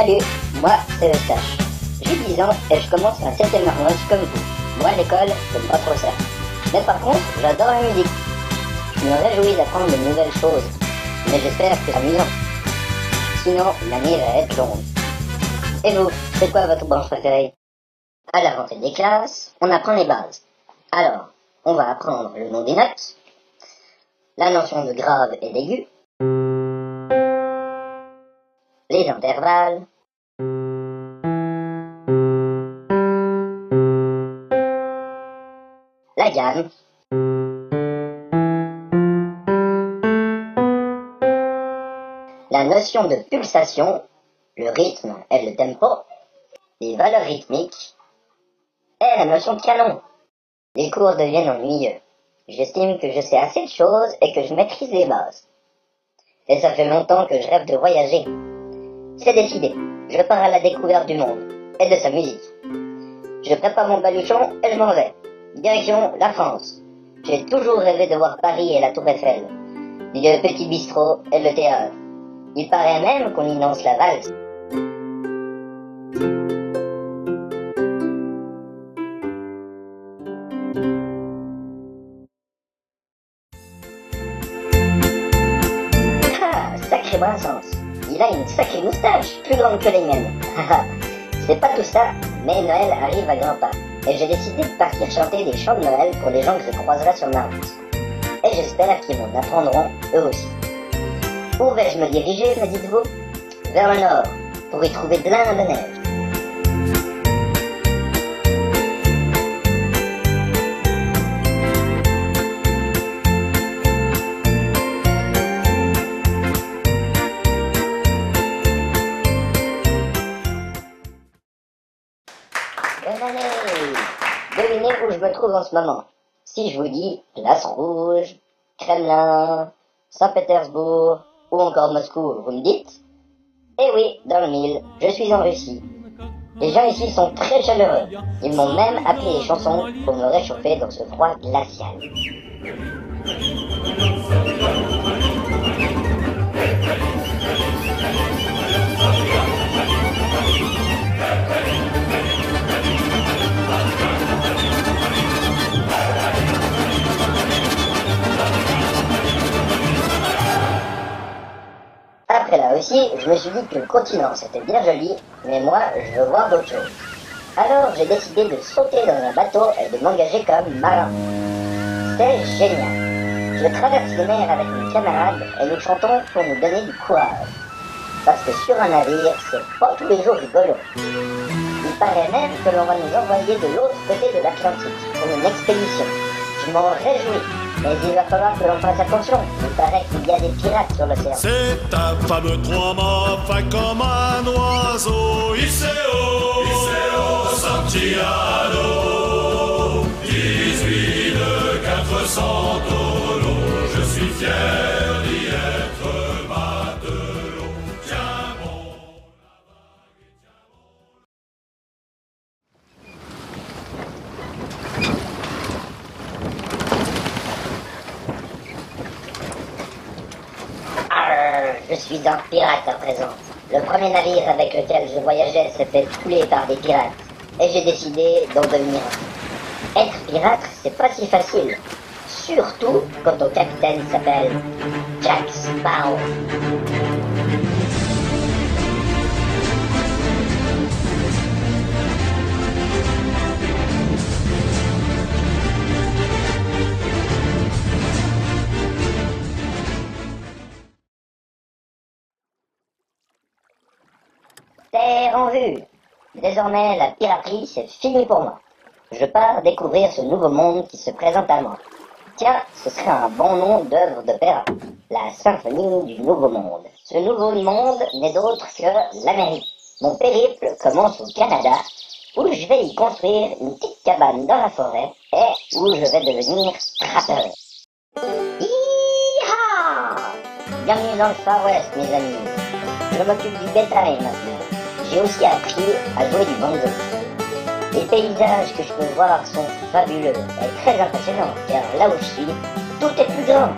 Salut, moi c'est Eustache. J'ai 10 ans et je commence un 7ème horloge comme vous. Moi l'école, j'aime pas trop ça. Mais par contre, j'adore la musique. Je me réjouis d'apprendre de nouvelles choses. Mais j'espère que c'est amusant. Sinon, l'année va être longue. Et vous, c'est quoi votre branche préférée? À la rentrée des classes, on apprend les bases. Alors, on va apprendre le nom des notes, la notion de grave et d'aigu, les intervalles, la notion de pulsation, le rythme et le tempo, les valeurs rythmiques, et la notion de canon. Les cours deviennent ennuyeux. J'estime que je sais assez de choses et que je maîtrise les bases. Et ça fait longtemps que je rêve de voyager. C'est décidé. Je pars à la découverte du monde et de sa musique. Je prépare mon baluchon et je m'en vais. Direction la France. J'ai toujours rêvé de voir Paris et la Tour Eiffel. Le petit bistrot et le théâtre. Il paraît même qu'on y lance la valse. Ah, sacré Brassens. Il a une sacrée moustache, plus grande que les miennes. C'est pas tout ça, mais Noël arrive à grands pas. Et j'ai décidé de partir chanter des chants de Noël pour les gens que je croiserai sur ma route. Et j'espère qu'ils m'en apprendront eux aussi. Où vais-je me diriger, me dites-vous? Vers le nord, pour y trouver plein de neige. Où je me trouve en ce moment. Si je vous dis Place Rouge, Kremlin, Saint-Pétersbourg ou encore Moscou, vous me dites Eh oui, dans le mille, je suis en Russie. Les gens ici sont très chaleureux. Ils m'ont même appris les chansons pour me réchauffer dans ce froid glacial. Russie, je me suis dit que le continent c'était bien joli, mais moi je veux voir d'autres choses. Alors j'ai décidé de sauter dans un bateau et de m'engager comme marin. C'est génial. Je traverse les mers avec mes camarades et nous chantons pour nous donner du courage. Parce que sur un navire, c'est pas tous les jours rigolo. Il paraît même que l'on va nous envoyer de l'autre côté de l'Atlantique pour une expédition. Je m'en réjouis. Mais il va falloir que l'on fasse attention. Il paraît qu'il y a des pirates sur l'océan. C'est un fameux trois-mâts, fin comme un oiseau. Iseo, Iseo, Santiago, je suis un pirate à présent. Le premier navire avec lequel je voyageais s'est fait couler par des pirates. Et j'ai décidé d'en devenir un. Être pirate, c'est pas si facile. Surtout quand ton capitaine s'appelle Jack Sparrow. Terre en vue. Désormais, la piraterie, c'est fini pour moi. Je pars découvrir ce nouveau monde qui se présente à moi. Tiens, ce serait un bon nom d'œuvre d'opéra. La symphonie du nouveau monde. Ce nouveau monde n'est d'autre que l'Amérique. Mon périple commence au Canada, où je vais y construire une petite cabane dans la forêt et où je vais devenir trappeur. Bienvenue dans le Far West, mes amis. Je m'occupe du bétail maintenant. J'ai aussi appris à jouer du banjo. Les paysages que je peux voir sont fabuleux et très impressionnants, car là où je suis, tout est plus grand.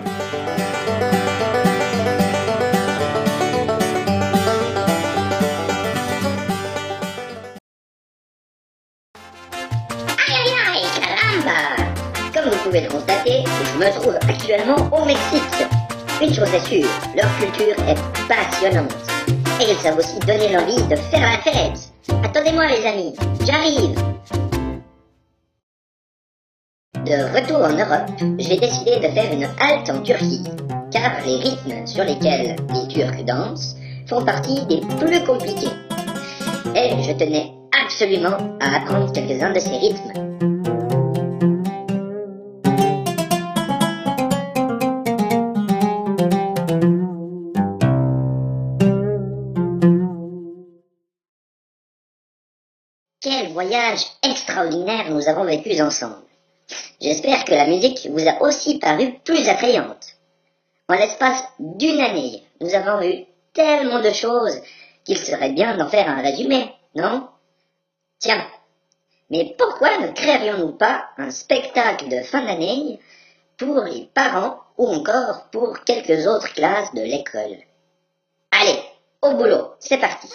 Aïe aïe caramba! Comme vous pouvez le constater, je me trouve actuellement au Mexique. Une chose est sûre, leur culture est passionnante. Et ils savent aussi donner l'envie de faire la fête. Attendez-moi les amis, j'arrive. De retour en Europe, j'ai décidé de faire une halte en Turquie, car les rythmes sur lesquels les Turcs dansent font partie des plus compliqués. Et je tenais absolument à apprendre quelques-uns de ces rythmes. Quel voyage extraordinaire nous avons vécu ensemble. J'espère que la musique vous a aussi paru plus attrayante. En l'espace d'une année, nous avons vu tellement de choses qu'il serait bien d'en faire un résumé, non? Tiens, mais pourquoi ne créerions-nous pas un spectacle de fin d'année pour les parents ou encore pour quelques autres classes de l'école? Allez, au boulot, c'est parti